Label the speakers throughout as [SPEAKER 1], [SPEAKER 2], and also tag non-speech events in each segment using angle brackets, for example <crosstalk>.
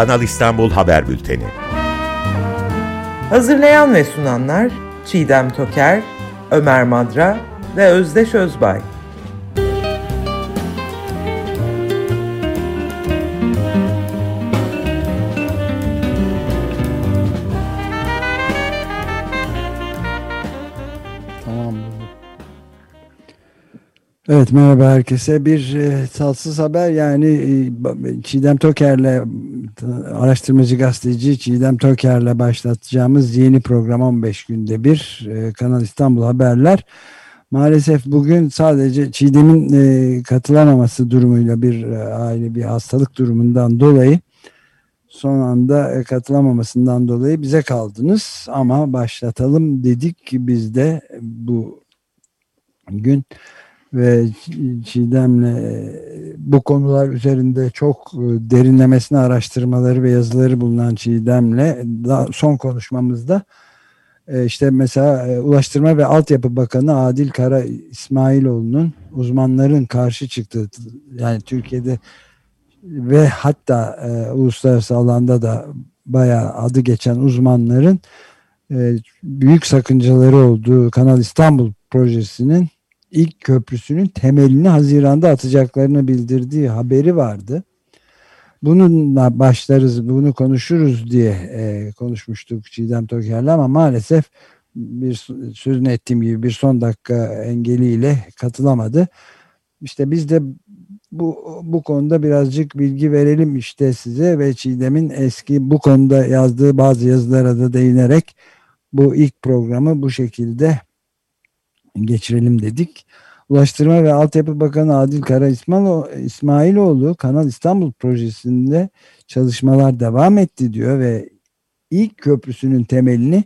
[SPEAKER 1] Kanal İstanbul Haber Bülteni.
[SPEAKER 2] Hazırlayan ve sunanlar Çiğdem Toker, Ömer Madra ve Özdeş Özbay.
[SPEAKER 3] Evet merhaba herkese. Bir e, tatsız haber yani e, Çiğdem Toker'le araştırmacı gazeteci Çiğdem Toker'le başlatacağımız yeni program 15 günde bir e, Kanal İstanbul Haberler. Maalesef bugün sadece Çiğdem'in e, katılamaması durumuyla bir aile bir hastalık durumundan dolayı son anda e, katılamamasından dolayı bize kaldınız ama başlatalım dedik ki biz de bu gün ve Çiğdem'le e, bu konular üzerinde çok e, derinlemesine araştırmaları ve yazıları bulunan Çiğdem'le son konuşmamızda işte mesela Ulaştırma ve Altyapı Bakanı Adil Kara İsmailoğlu'nun uzmanların karşı çıktığı yani Türkiye'de ve hatta e, uluslararası alanda da bayağı adı geçen uzmanların e, büyük sakıncaları olduğu Kanal İstanbul projesinin ilk köprüsünün temelini Haziran'da atacaklarını bildirdiği haberi vardı. Bununla başlarız, bunu konuşuruz diye e, konuşmuştuk Çiğdem Toker'le ama maalesef bir sözünü ettiğim gibi bir son dakika engeliyle katılamadı. İşte biz de bu, bu konuda birazcık bilgi verelim işte size ve Çiğdem'in eski bu konuda yazdığı bazı yazılara da değinerek bu ilk programı bu şekilde geçirelim dedik. Ulaştırma ve Altyapı Bakanı Adil Kara İsmailoğlu Kanal İstanbul projesinde çalışmalar devam etti diyor ve ilk köprüsünün temelini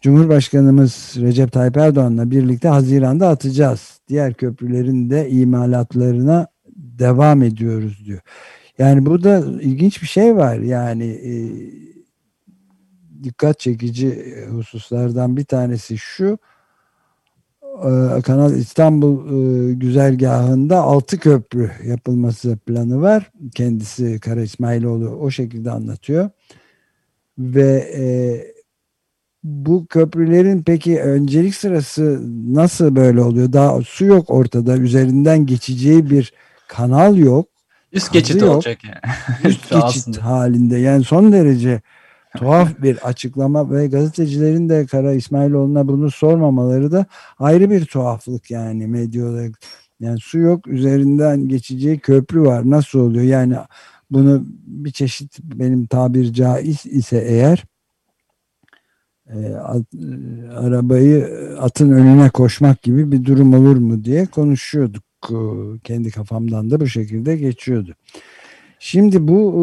[SPEAKER 3] Cumhurbaşkanımız Recep Tayyip Erdoğan'la birlikte Haziran'da atacağız. Diğer köprülerin de imalatlarına devam ediyoruz diyor. Yani burada ilginç bir şey var. Yani e, dikkat çekici hususlardan bir tanesi şu. E, Kanal İstanbul e, güzergahında altı köprü yapılması planı var. Kendisi Kara İsmailoğlu o şekilde anlatıyor. Ve e, bu köprülerin peki öncelik sırası nasıl böyle oluyor? Daha su yok ortada. Üzerinden geçeceği bir kanal yok.
[SPEAKER 4] Üst geçit yok. olacak yani.
[SPEAKER 3] Üst <laughs> geçit aslında. halinde. Yani son derece tuhaf bir açıklama ve gazetecilerin de Kara İsmailoğlu'na bunu sormamaları da ayrı bir tuhaflık yani medya. Yani su yok üzerinden geçeceği köprü var. Nasıl oluyor? Yani bunu bir çeşit benim tabir caiz ise eğer e, at, e, arabayı atın önüne koşmak gibi bir durum olur mu diye konuşuyorduk. Kendi kafamdan da bu şekilde geçiyordu. Şimdi bu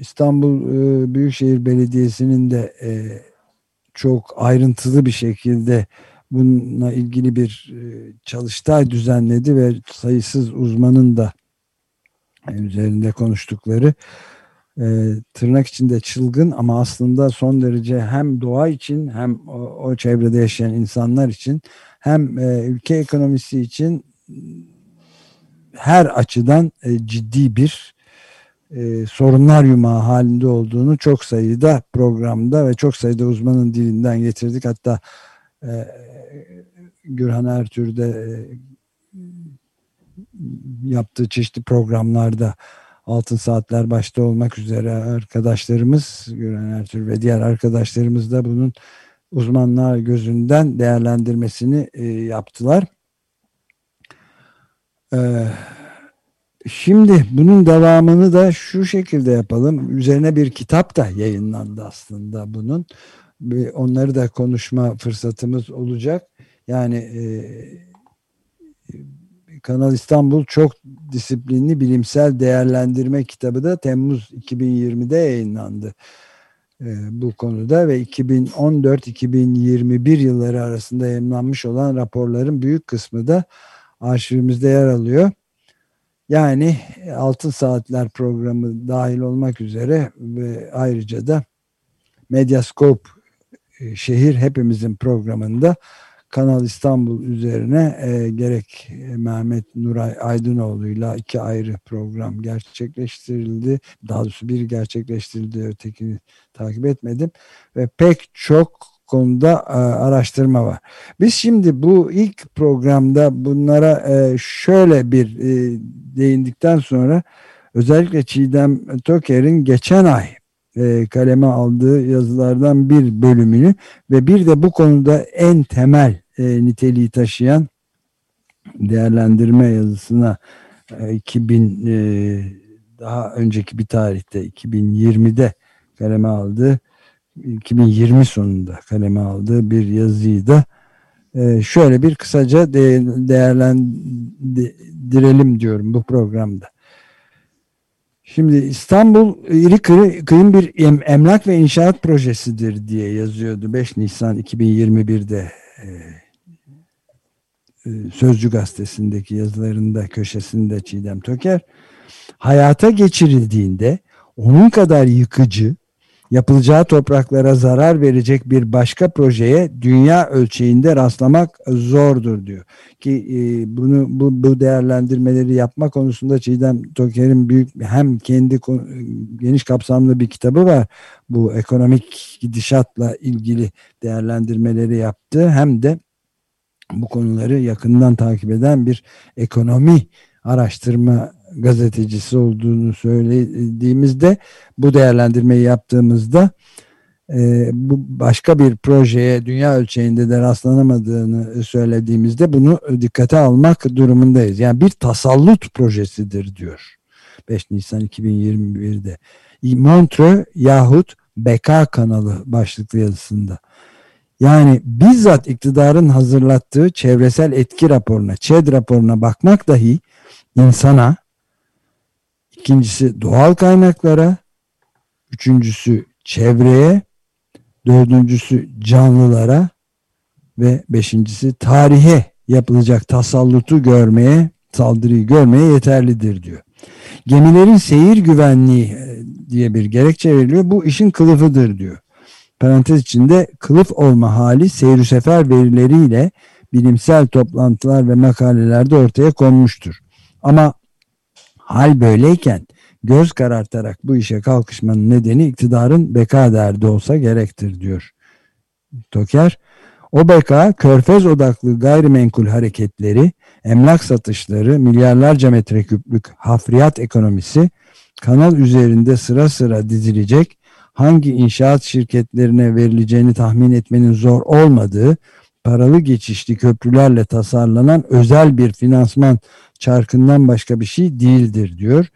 [SPEAKER 3] İstanbul e, Büyükşehir Belediyesi'nin de çok ayrıntılı bir şekilde bununla ilgili bir çalıştay düzenledi ve sayısız uzmanın da üzerinde konuştukları tırnak içinde çılgın ama aslında son derece hem doğa için hem o, çevrede yaşayan insanlar için hem e, ülke ekonomisi için her açıdan e, ciddi bir e, sorunlar yumağı halinde olduğunu çok sayıda programda ve çok sayıda uzmanın dilinden getirdik. Hatta e, Gürhan Ertür'de e, yaptığı çeşitli programlarda Altın Saatler başta olmak üzere arkadaşlarımız Gürhan Ertür ve diğer arkadaşlarımız da bunun uzmanlar gözünden değerlendirmesini e, yaptılar. E, şimdi bunun devamını da şu şekilde yapalım. Üzerine bir kitap da yayınlandı aslında bunun. Onları da konuşma fırsatımız olacak. Yani e, Kanal İstanbul çok disiplinli bilimsel değerlendirme kitabı da Temmuz 2020'de yayınlandı. E, bu konuda ve 2014-2021 yılları arasında yayınlanmış olan raporların büyük kısmı da arşivimizde yer alıyor. Yani Altın Saatler programı dahil olmak üzere ve ayrıca da Medyascope e, Şehir Hepimizin programında Kanal İstanbul üzerine e, gerek Mehmet Nuray Aydınoğlu'yla iki ayrı program gerçekleştirildi. Daha doğrusu biri gerçekleştirildi, ötekini takip etmedim. Ve pek çok konuda e, araştırma var. Biz şimdi bu ilk programda bunlara e, şöyle bir e, değindikten sonra özellikle Çiğdem Toker'in geçen ay kaleme aldığı yazılardan bir bölümünü ve bir de bu konuda en temel niteliği taşıyan değerlendirme yazısına e, 2000 e, daha önceki bir tarihte 2020'de kaleme aldığı 2020 sonunda kaleme aldığı bir yazıyı da e, şöyle bir kısaca de, değerlendirelim diyorum bu programda. Şimdi İstanbul iri kıyım bir emlak ve inşaat projesidir diye yazıyordu 5 Nisan 2021'de e, e, Sözcü gazetesindeki yazılarında köşesinde Çiğdem Töker hayata geçirildiğinde onun kadar yıkıcı yapılacağı topraklara zarar verecek bir başka projeye dünya ölçeğinde rastlamak zordur diyor. Ki e, bunu bu, bu değerlendirmeleri yapma konusunda Çiğdem Toker'in büyük hem kendi geniş kapsamlı bir kitabı var. Bu ekonomik gidişatla ilgili değerlendirmeleri yaptı. Hem de bu konuları yakından takip eden bir ekonomi araştırma gazetecisi olduğunu söylediğimizde bu değerlendirmeyi yaptığımızda e, bu başka bir projeye dünya ölçeğinde de rastlanamadığını söylediğimizde bunu dikkate almak durumundayız. Yani bir tasallut projesidir diyor 5 Nisan 2021'de. Montreux yahut BK kanalı başlıklı yazısında. Yani bizzat iktidarın hazırlattığı çevresel etki raporuna, ÇED raporuna bakmak dahi insana ikincisi doğal kaynaklara, üçüncüsü çevreye, dördüncüsü canlılara ve beşincisi tarihe yapılacak tasallutu görmeye, saldırıyı görmeye yeterlidir diyor. Gemilerin seyir güvenliği e, diye bir gerekçe veriliyor. Bu işin kılıfıdır diyor. Parantez içinde kılıf olma hali seyir sefer verileriyle bilimsel toplantılar ve makalelerde ortaya konmuştur. Ama Hal böyleyken göz karartarak bu işe kalkışmanın nedeni iktidarın beka derdi olsa gerektir diyor. Toker, o beka körfez odaklı gayrimenkul hareketleri, emlak satışları, milyarlarca metreküplük hafriyat ekonomisi, kanal üzerinde sıra sıra dizilecek, hangi inşaat şirketlerine verileceğini tahmin etmenin zor olmadığı, paralı geçişli köprülerle tasarlanan özel bir finansman çarkından başka bir şey değildir diyor.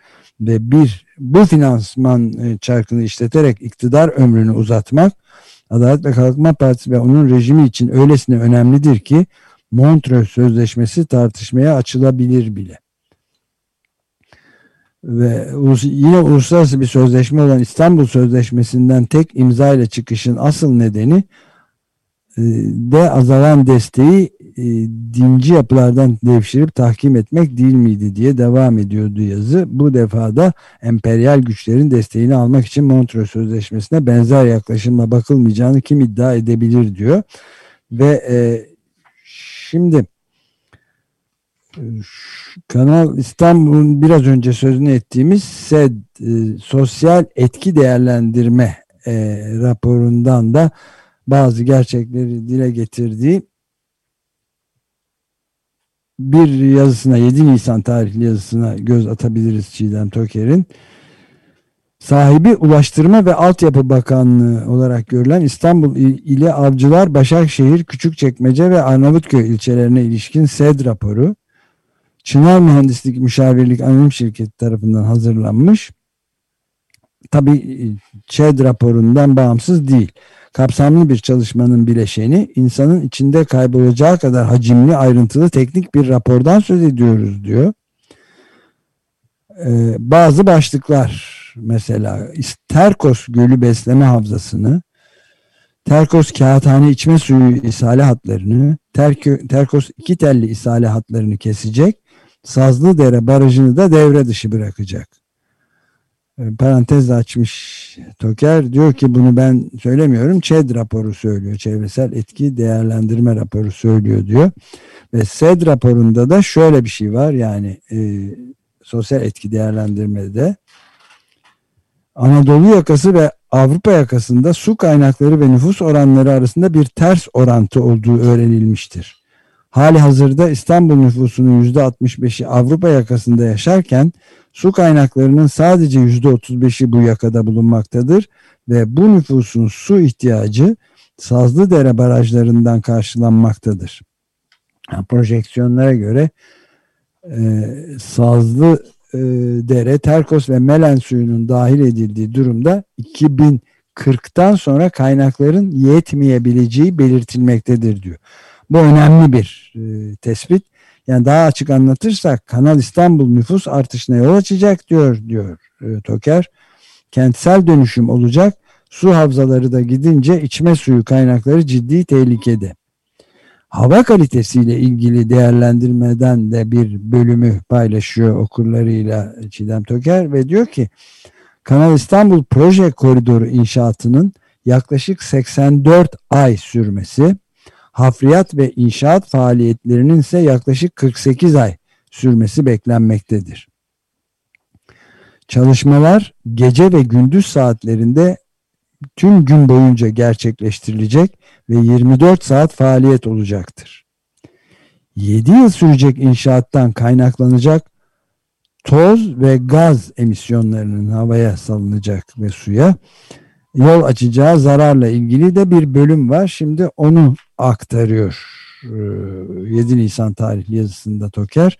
[SPEAKER 3] Ve bir bu finansman e, çarkını işleterek iktidar ömrünü uzatmak Adalet ve Kalkınma Partisi ve onun rejimi için öylesine önemlidir ki Montreux Sözleşmesi tartışmaya açılabilir bile. Ve yine uluslararası bir sözleşme olan İstanbul Sözleşmesi'nden tek imza ile çıkışın asıl nedeni e, de azalan desteği e, dinci yapılardan devşirip tahkim etmek değil miydi diye devam ediyordu yazı. Bu defa da emperyal güçlerin desteğini almak için Montreux Sözleşmesi'ne benzer yaklaşımla bakılmayacağını kim iddia edebilir diyor. Ve e, şimdi Kanal İstanbul'un biraz önce sözünü ettiğimiz SED e, sosyal etki değerlendirme e, raporundan da bazı gerçekleri dile getirdiği bir yazısına 7 Nisan tarihli yazısına göz atabiliriz Çiğdem Toker'in. Sahibi Ulaştırma ve Altyapı Bakanlığı olarak görülen İstanbul ile Avcılar, Başakşehir, Küçükçekmece ve Arnavutköy ilçelerine ilişkin SED raporu Çınar Mühendislik Müşavirlik Anonim Şirketi tarafından hazırlanmış. Tabi ÇED raporundan bağımsız değil kapsamlı bir çalışmanın bileşeni insanın içinde kaybolacağı kadar hacimli ayrıntılı teknik bir rapordan söz ediyoruz diyor. Ee, bazı başlıklar mesela Terkos Gölü besleme havzasını, Terkos kağıthane içme suyu isale hatlarını, Terk Terkos iki telli isale hatlarını kesecek, Sazlıdere barajını da devre dışı bırakacak. E, parantez açmış Toker. Diyor ki bunu ben söylemiyorum. ÇED raporu söylüyor. Çevresel etki değerlendirme raporu söylüyor diyor. Ve SED raporunda da şöyle bir şey var. Yani e, sosyal etki değerlendirmede Anadolu yakası ve Avrupa yakasında su kaynakları ve nüfus oranları arasında bir ters orantı olduğu öğrenilmiştir. Hali hazırda İstanbul nüfusunun %65'i Avrupa yakasında yaşarken su kaynaklarının sadece %35'i bu yakada bulunmaktadır ve bu nüfusun su ihtiyacı Sazlıdere barajlarından karşılanmaktadır. Yani projeksiyonlara göre e, Sazlı e, Dere, Terkos ve Melen suyunun dahil edildiği durumda 2040'tan sonra kaynakların yetmeyebileceği belirtilmektedir diyor. Bu önemli bir e, tespit. Yani daha açık anlatırsak Kanal İstanbul nüfus artışına yol açacak diyor diyor e, Toker. Kentsel dönüşüm olacak. Su havzaları da gidince içme suyu kaynakları ciddi tehlikede. Hava kalitesiyle ilgili değerlendirmeden de bir bölümü paylaşıyor okurlarıyla Çiğdem Toker ve diyor ki Kanal İstanbul proje koridoru inşaatının yaklaşık 84 ay sürmesi hafriyat ve inşaat faaliyetlerinin ise yaklaşık 48 ay sürmesi beklenmektedir. Çalışmalar gece ve gündüz saatlerinde tüm gün boyunca gerçekleştirilecek ve 24 saat faaliyet olacaktır. 7 yıl sürecek inşaattan kaynaklanacak toz ve gaz emisyonlarının havaya salınacak ve suya yol açacağı zararla ilgili de bir bölüm var. Şimdi onu aktarıyor 7 ee, Nisan tarihli yazısında Toker.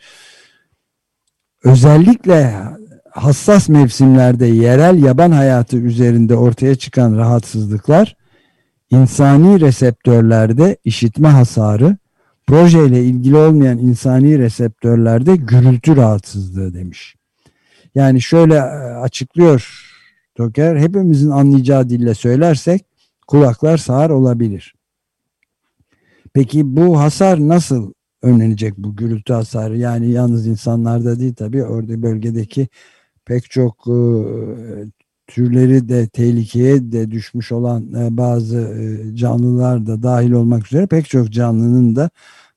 [SPEAKER 3] Özellikle hassas mevsimlerde yerel yaban hayatı üzerinde ortaya çıkan rahatsızlıklar insani reseptörlerde işitme hasarı, projeyle ilgili olmayan insani reseptörlerde gürültü rahatsızlığı demiş. Yani şöyle e, açıklıyor Toker, hepimizin anlayacağı dille söylersek kulaklar sağır olabilir. Peki bu hasar nasıl önlenecek bu gürültü hasarı? Yani yalnız insanlarda değil tabii orada bölgedeki pek çok e, türleri de tehlikeye de düşmüş olan e, bazı e, canlılar da dahil olmak üzere pek çok canlının da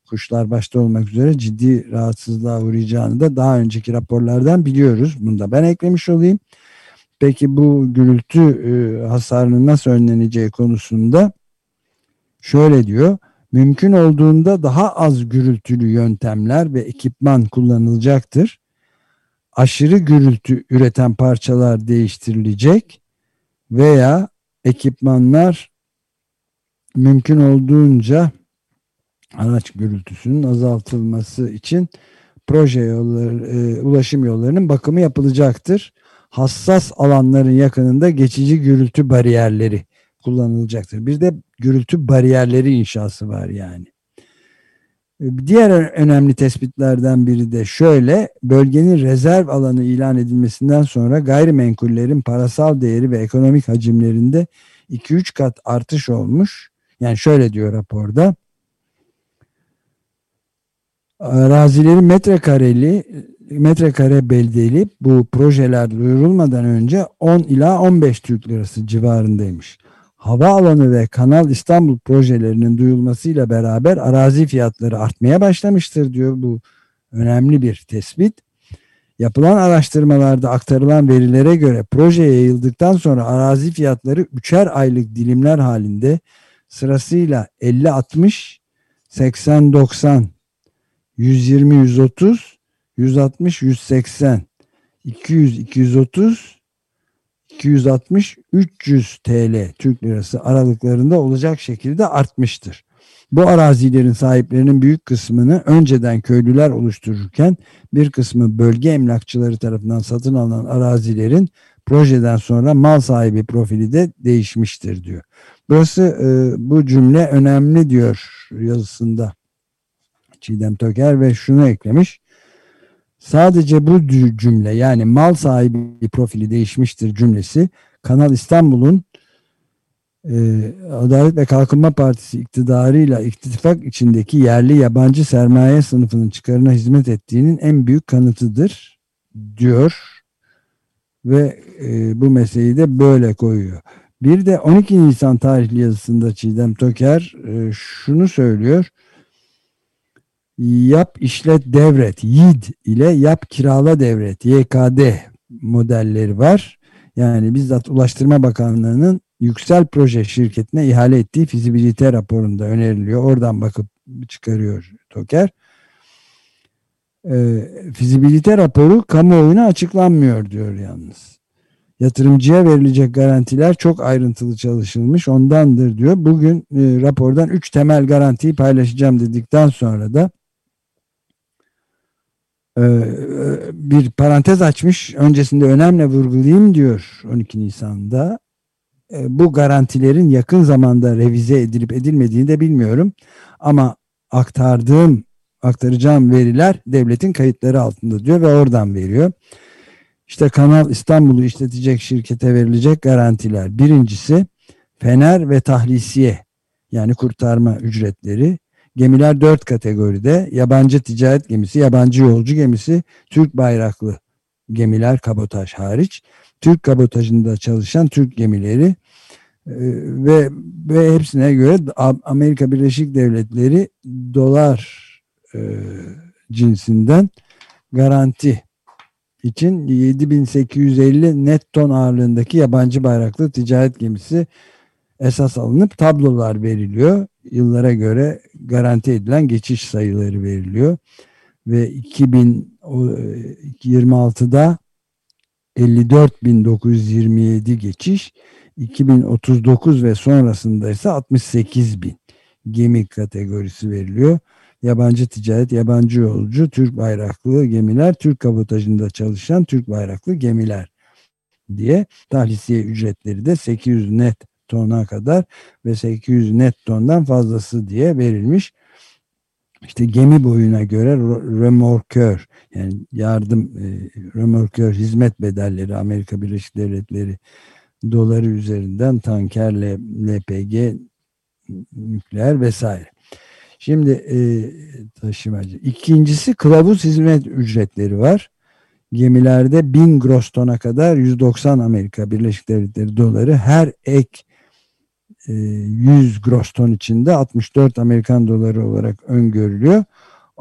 [SPEAKER 3] kuşlar başta olmak üzere ciddi rahatsızlığa uğrayacağını da daha önceki raporlardan biliyoruz. Bunu da ben eklemiş olayım. Peki bu gürültü e, hasarının nasıl önleneceği konusunda şöyle diyor. Mümkün olduğunda daha az gürültülü yöntemler ve ekipman kullanılacaktır aşırı gürültü üreten parçalar değiştirilecek veya ekipmanlar mümkün olduğunca araç gürültüsünün azaltılması için proje yolları, e, ulaşım yollarının bakımı yapılacaktır. Hassas alanların yakınında geçici gürültü bariyerleri kullanılacaktır. Bir de gürültü bariyerleri inşası var yani. Diğer önemli tespitlerden biri de şöyle, bölgenin rezerv alanı ilan edilmesinden sonra gayrimenkullerin parasal değeri ve ekonomik hacimlerinde 2-3 kat artış olmuş. Yani şöyle diyor raporda. Arazilerin metrekareli metrekare beldeli bu projeler duyurulmadan önce 10 ila 15 Türk lirası civarındaymış havaalanı ve Kanal İstanbul projelerinin duyulmasıyla beraber arazi fiyatları artmaya başlamıştır diyor bu önemli bir tespit. Yapılan araştırmalarda aktarılan verilere göre proje yayıldıktan sonra arazi fiyatları üçer aylık dilimler halinde sırasıyla 50-60, 80-90, 120-130, 160-180, 200-230, 260-300 TL Türk Lirası aralıklarında olacak şekilde artmıştır. Bu arazilerin sahiplerinin büyük kısmını önceden köylüler oluştururken bir kısmı bölge emlakçıları tarafından satın alınan arazilerin projeden sonra mal sahibi profili de değişmiştir diyor. Burası e, bu cümle önemli diyor yazısında Çiğdem Töker ve şunu eklemiş. Sadece bu cümle yani mal sahibi profili değişmiştir cümlesi Kanal İstanbul'un e, Adalet ve Kalkınma Partisi iktidarıyla ittifak içindeki yerli yabancı sermaye sınıfının çıkarına hizmet ettiğinin en büyük kanıtıdır diyor ve e, bu meseleyi de böyle koyuyor. Bir de 12 Nisan tarihli yazısında Çiğdem Toker e, şunu söylüyor. Yap işlet devret YİD ile yap kirala devret YKD modelleri var. Yani bizzat Ulaştırma Bakanlığı'nın Yüksel Proje şirketine ihale ettiği fizibilite raporunda öneriliyor. Oradan bakıp çıkarıyor Toker. E, fizibilite raporu kamuoyuna açıklanmıyor diyor yalnız. Yatırımcıya verilecek garantiler çok ayrıntılı çalışılmış ondandır diyor. Bugün e, rapordan 3 temel garantiyi paylaşacağım dedikten sonra da bir parantez açmış. Öncesinde önemli vurgulayayım diyor 12 Nisan'da. E, bu garantilerin yakın zamanda revize edilip edilmediğini de bilmiyorum. Ama aktardığım aktaracağım veriler devletin kayıtları altında diyor ve oradan veriyor. İşte Kanal İstanbul'u işletecek şirkete verilecek garantiler. Birincisi fener ve tahlisiye yani kurtarma ücretleri. Gemiler dört kategoride yabancı ticaret gemisi, yabancı yolcu gemisi, Türk bayraklı gemiler kabotaj hariç. Türk kabotajında çalışan Türk gemileri e, ve ve hepsine göre Amerika Birleşik Devletleri dolar e, cinsinden garanti için 7850 net ton ağırlığındaki yabancı bayraklı ticaret gemisi esas alınıp tablolar veriliyor. Yıllara göre garanti edilen geçiş sayıları veriliyor. Ve 2026'da 54.927 geçiş, 2039 ve sonrasında ise 68.000 gemi kategorisi veriliyor yabancı ticaret, yabancı yolcu, Türk bayraklı gemiler, Türk kabotajında çalışan Türk bayraklı gemiler diye tahlisiye ücretleri de 800 net tona kadar ve 800 net tondan fazlası diye verilmiş. İşte gemi boyuna göre remorkör yani yardım e, remorkör hizmet bedelleri Amerika Birleşik Devletleri doları üzerinden tankerle LPG nükleer vesaire. Şimdi e, taşımacı. İkincisi kılavuz hizmet ücretleri var. Gemilerde 1000 gross tona kadar 190 Amerika Birleşik Devletleri doları her ek 100 gross ton içinde 64 Amerikan doları olarak öngörülüyor.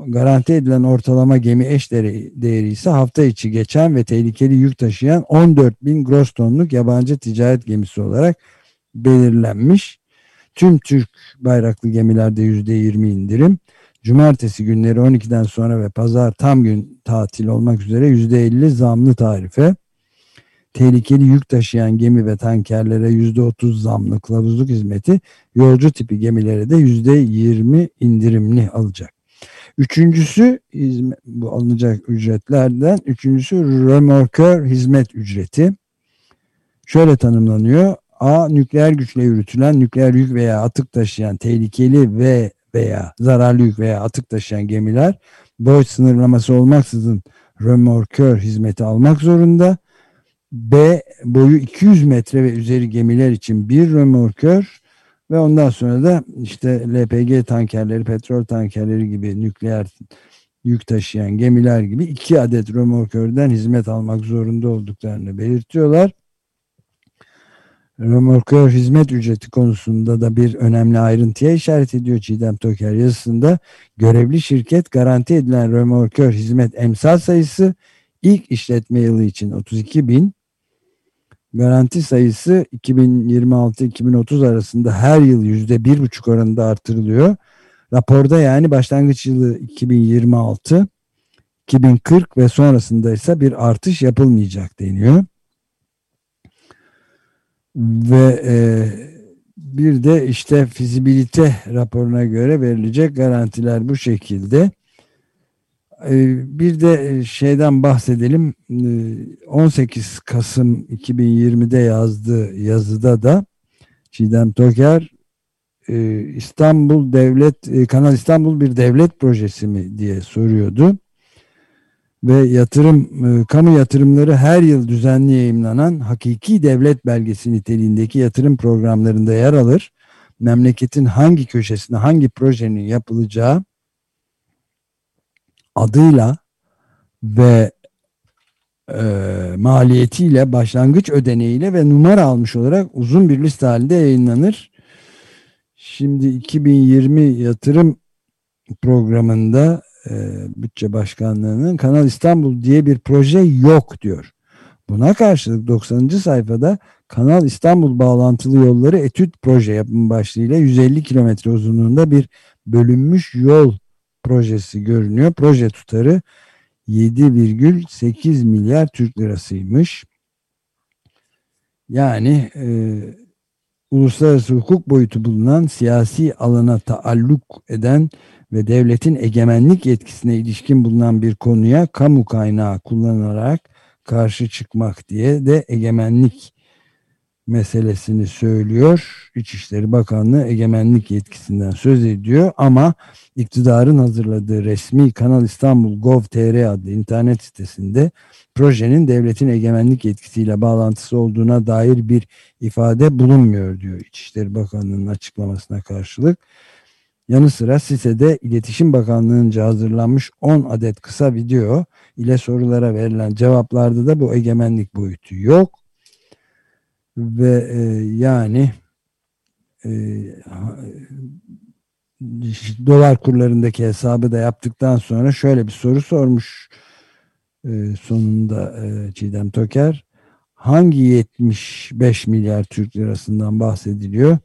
[SPEAKER 3] Garanti edilen ortalama gemi eş değeri, değeri ise hafta içi geçen ve tehlikeli yük taşıyan 14 bin gross tonluk yabancı ticaret gemisi olarak belirlenmiş. Tüm Türk bayraklı gemilerde %20 indirim. Cumartesi günleri 12'den sonra ve pazar tam gün tatil olmak üzere %50 zamlı tarife. Tehlikeli yük taşıyan gemi ve tankerlere %30 zamlı kılavuzluk hizmeti, yolcu tipi gemilere de %20 indirimli alacak. Üçüncüsü bu alınacak ücretlerden üçüncüsü remorkör hizmet ücreti. Şöyle tanımlanıyor. A. Nükleer güçle yürütülen nükleer yük veya atık taşıyan tehlikeli ve veya zararlı yük veya atık taşıyan gemiler boy sınırlaması olmaksızın römorkör hizmeti almak zorunda. B. Boyu 200 metre ve üzeri gemiler için bir römorkör ve ondan sonra da işte LPG tankerleri, petrol tankerleri gibi nükleer yük taşıyan gemiler gibi iki adet römorkörden hizmet almak zorunda olduklarını belirtiyorlar. Römorkör hizmet ücreti konusunda da bir önemli ayrıntıya işaret ediyor Çiğdem Toker yazısında. Görevli şirket garanti edilen römorkör hizmet emsal sayısı ilk işletme yılı için 32 bin. Garanti sayısı 2026-2030 arasında her yıl yüzde bir buçuk oranında artırılıyor. Raporda yani başlangıç yılı 2026, 2040 ve sonrasında ise bir artış yapılmayacak deniyor ve e, bir de işte fizibilite raporuna göre verilecek garantiler bu şekilde. E, bir de şeyden bahsedelim. 18 e, Kasım 2020'de yazdığı yazıda da Çiğdem Toker e, İstanbul Devlet Kanal İstanbul bir devlet projesi mi diye soruyordu ve yatırım e, kamu yatırımları her yıl düzenli yayımlanan hakiki devlet belgesi niteliğindeki yatırım programlarında yer alır. Memleketin hangi köşesine hangi projenin yapılacağı adıyla ve e, maliyetiyle, başlangıç ödeneğiyle ve numara almış olarak uzun bir liste halinde yayınlanır. Şimdi 2020 yatırım programında e, Bütçe Başkanlığı'nın Kanal İstanbul diye bir proje yok diyor. Buna karşılık 90. sayfada Kanal İstanbul bağlantılı yolları etüt proje yapım başlığıyla 150 kilometre uzunluğunda bir bölünmüş yol projesi görünüyor. Proje tutarı 7,8 milyar Türk lirasıymış. Yani e, uluslararası hukuk boyutu bulunan siyasi alana taalluk eden ve devletin egemenlik yetkisine ilişkin bulunan bir konuya kamu kaynağı kullanılarak karşı çıkmak diye de egemenlik meselesini söylüyor. İçişleri Bakanlığı egemenlik yetkisinden söz ediyor ama iktidarın hazırladığı resmi Kanal İstanbul Gov.tr adlı internet sitesinde projenin devletin egemenlik yetkisiyle bağlantısı olduğuna dair bir ifade bulunmuyor diyor İçişleri Bakanlığı'nın açıklamasına karşılık. Yanı sıra sitede İletişim Bakanlığı'nca hazırlanmış 10 adet kısa video ile sorulara verilen cevaplarda da bu egemenlik boyutu yok. Ve e, yani e, dolar kurlarındaki hesabı da yaptıktan sonra şöyle bir soru sormuş e, sonunda e, Çiğdem Toker. Hangi 75 milyar Türk lirasından bahsediliyor?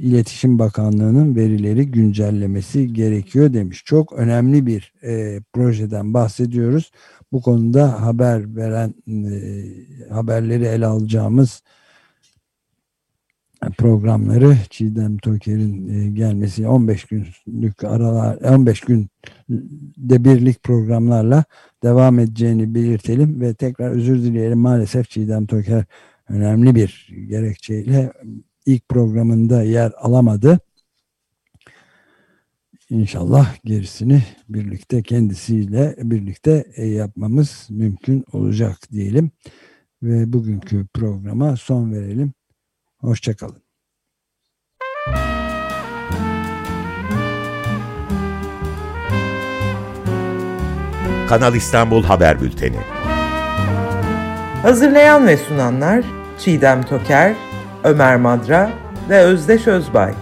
[SPEAKER 3] İletişim Bakanlığı'nın verileri güncellemesi gerekiyor demiş. Çok önemli bir e, projeden bahsediyoruz. Bu konuda haber veren e, haberleri ele alacağımız programları Çiğdem Toker'in e, gelmesi 15 günlük aralar 15 günde birlik programlarla devam edeceğini belirtelim ve tekrar özür dileyelim maalesef Çiğdem Toker önemli bir gerekçeyle ilk programında yer alamadı. İnşallah gerisini birlikte kendisiyle birlikte e, yapmamız mümkün olacak diyelim. Ve bugünkü programa son verelim. Hoşçakalın.
[SPEAKER 1] Kanal İstanbul Haber Bülteni
[SPEAKER 2] Hazırlayan ve sunanlar Çiğdem Toker, Ömer Madra ve Özdeş Özbay.